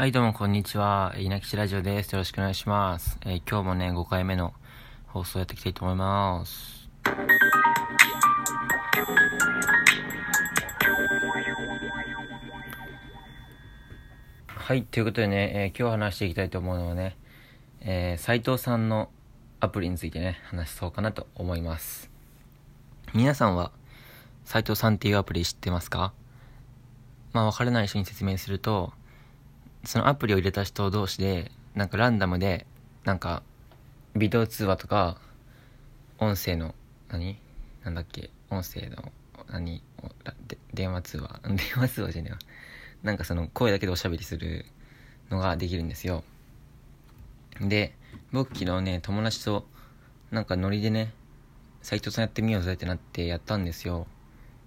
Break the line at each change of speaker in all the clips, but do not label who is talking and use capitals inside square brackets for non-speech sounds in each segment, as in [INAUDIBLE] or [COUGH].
はい、どうもこんにちは。稲吉ラジオです。よろしくお願いします。えー今日もね、5回目の放送やっていきたいと思います。はい、ということでね、えー今日話していきたいと思うのはね、えー、斉藤さんのアプリについてね、話そうかなと思います。皆さんは、斉藤さんっていうアプリ知ってますか？まあ、わからない人に説明すると、そのアプリを入れた人同士で、なんかランダムで、なんか、ビデオ通話とか、音声の、何？なんだっけ？音声の、何？で電話通話 [LAUGHS] 電話通話じゃねえわ。なんかその声だけでおしゃべりするのができるんですよ。で、僕昨日ね、友達と、なんかノリでね、斉藤さんやってみようぜってなってやったんですよ。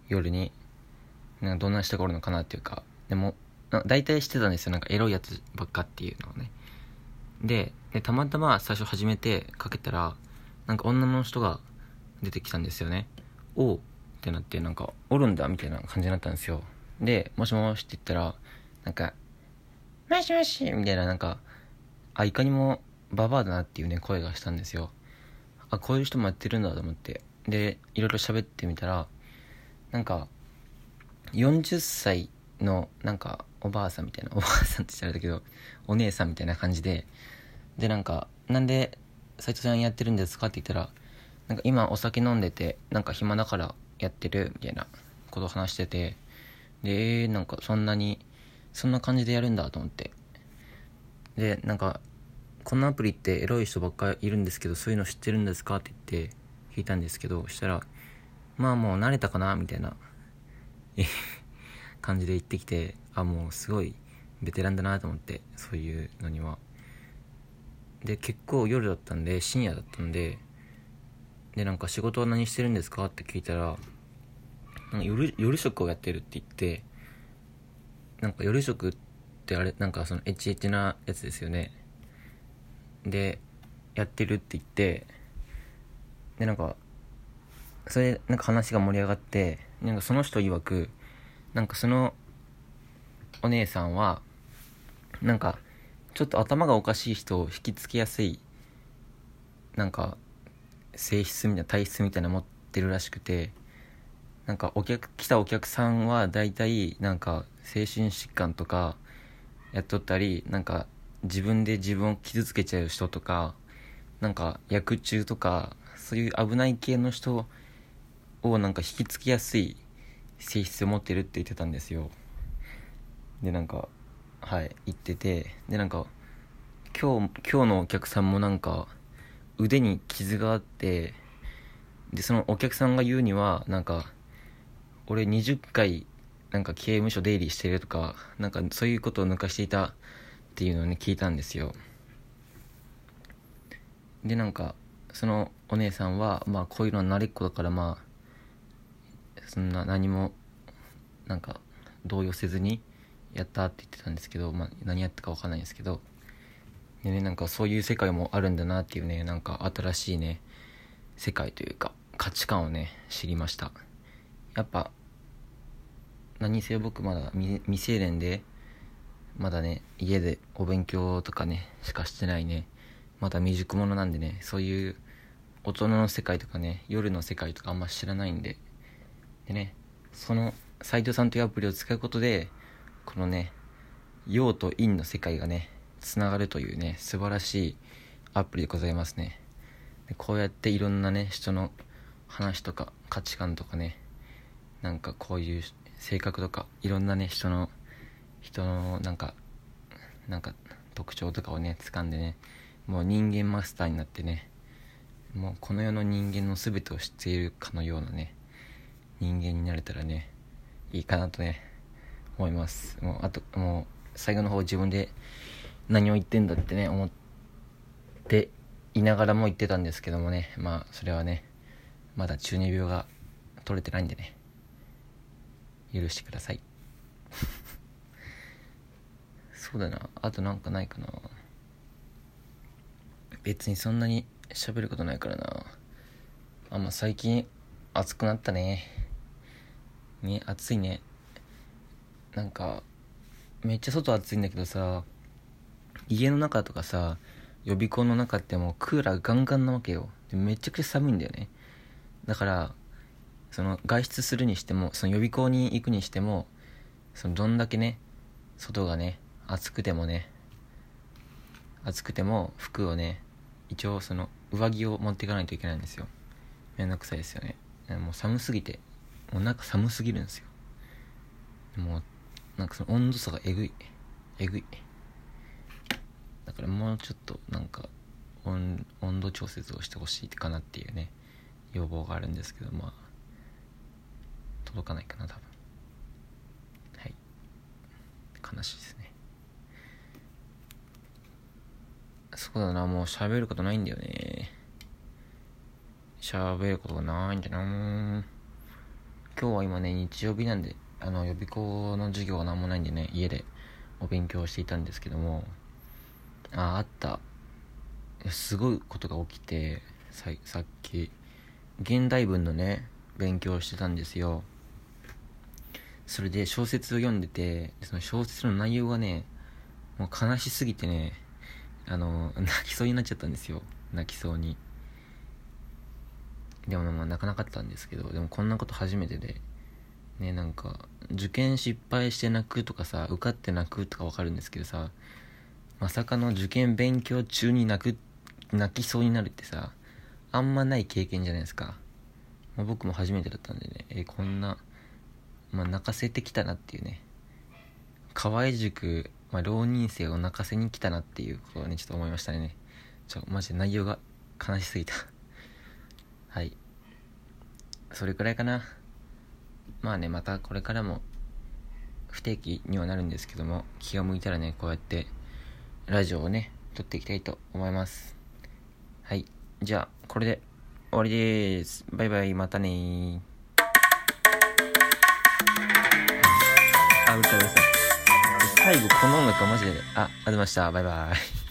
夜に。なんかどんな人がおるのかなっていうか。でも、大体知ってたんですよ。なんかエロいやつばっかっていうのをね。で、でたまたま最初始めてかけたら、なんか女の人が出てきたんですよね。おうってなって、なんか、おるんだみたいな感じになったんですよ。で、もしもしって言ったら、なんか、もしもしみたいな、なんか、あ、いかにもババアだなっていうね、声がしたんですよ。あ、こういう人もやってるんだと思って。で、いろいろ喋ってみたら、なんか、40歳の、なんか、おばあさんみたいな、おばあさんって言ったらあれだけど、お姉さんみたいな感じで、で、なんか、なんで、斉藤さんやってるんですかって言ったら、なんか今お酒飲んでて、なんか暇だからやってる、みたいなことを話してて、で、えー、なんかそんなに、そんな感じでやるんだと思って。で、なんか、このアプリってエロい人ばっかりいるんですけど、そういうの知ってるんですかって言って聞いたんですけど、そしたら、まあもう慣れたかなみたいな、感じで言ってきて、あ、もうすごいベテランだなと思って、そういうのには。で、結構夜だったんで、深夜だったんで、で、なんか仕事は何してるんですかって聞いたら、なんか夜夜食をやってるって言って、なんか夜食ってあれ、なんかそのエチエッチなやつですよね。で、やってるって言って、で、なんか、それ、なんか話が盛り上がって、なんかその人曰く、なんかその、お姉さんは、なんか、ちょっと頭がおかしい人を引きつけやすい、なんか、性質みたいな、体質みたいな持ってるらしくて、なんかお客、来たお客さんは大体、なんか、精神疾患とか、やっとったり、なんか、自分で自分を傷つけちゃう人とか、なんか、薬中とか、そういう危ない系の人をなんか引きつけやすい性質を持ってるって言ってたんですよ。で、なんか、はい、言ってて、で、なんか、今日、今日のお客さんもなんか、腕に傷があって、で、そのお客さんが言うには、なんか、俺20回、なんか刑務所出入りしてるとか、なんかそういうことを抜かしていたっていうのをね、聞いたんですよ。で、なんか、そのお姉さんは、まあこういうのは慣れっこだからまあ、そんな何も、なんか、動揺せずにやったって言ってたんですけど、まあ何やったかわかんないんですけど、でね、なんかそういう世界もあるんだなっていうね、なんか新しいね、世界というか価値観をね、知りました。やっぱ、何せ僕まだ未成年で、まだね、家でお勉強とかね、しかしてないね、まだ未熟者なんでね、そういう大人の世界とかね、夜の世界とかあんま知らないんで、でね、その斉藤さんというアプリを使うことで、このね、陽と陰の世界がね、つながるというね、素晴らしいアプリでございますね。でこうやっていろんなね、人の話とか価値観とかね、なんかこういう性格とか、いろんなね、人の、人のなんか、なんか特徴とかをね、掴んでね、もう人間マスターになってね、もうこの世の人間の全てを知っているかのようなね、人間になれたらね、いいかなとね、思います。もう、あと、もう、最後の方自分で何を言ってんだってね、思っていながらも言ってたんですけどもね、まあ、それはね、まだ中二病が取れてないんでね、許してください。[LAUGHS] そうだな、あとなんかないかな。別にそんなに喋ることないからな。あ、まあ、最近暑くなったね。ね、暑いね。なんか、めっちゃ外暑いんだけどさ、家の中とかさ予備校の中ってもうクーラーガンガンなわけよ。でめちゃくちゃ寒いんだよね。だからその外出するにしてもその予備校に行くにしてもそのどんだけね外がね暑くてもね暑くても服をね一応その上着を持っていかないといけないんですよ。めんどくさいですよね。もう寒すぎてもう中寒すぎるんですよ。もうなんかその温度差がえぐい。えぐい。だからもうちょっとなんか温度調節をしてほしいかなっていうね要望があるんですけどまあ届かないかな多分。はい。悲しいですね。そうだなもう喋ることないんだよね。喋ることがないんだな。今日は今ね日曜日なんであの予備校の授業が何もないんでね家でお勉強していたんですけどもああった。すごいことが起きてささっき現代文のね勉強してたんですよ。それで小説を読んでてその小説の内容がねもう悲しすぎてねあの泣きそうになっちゃったんですよ。泣きそうに。でもまあ泣かなかったんですけどでもこんなこと初めてでねなんか受験失敗して泣くとかさ受かって泣くとかわかるんですけどさまさかの受験勉強中に泣く泣きそうになるってさあんまない経験じゃないですか、まあ、僕も初めてだったんでねえこんな、まあ、泣かせてきたなっていうね河合塾、まあ、浪人生を泣かせに来たなっていうことをねちょっと思いましたね。ちょマジで内容が悲しすぎた。はい。それくらいかな。まあねまたこれからも不定期にはなるんですけども気が向いたらねこうやってラジオをね撮っていきたいと思います。はいじゃあこれで終わりです。バイバイまたねあうるさいうるさい。最後この音楽はマジであありました。バイバイ。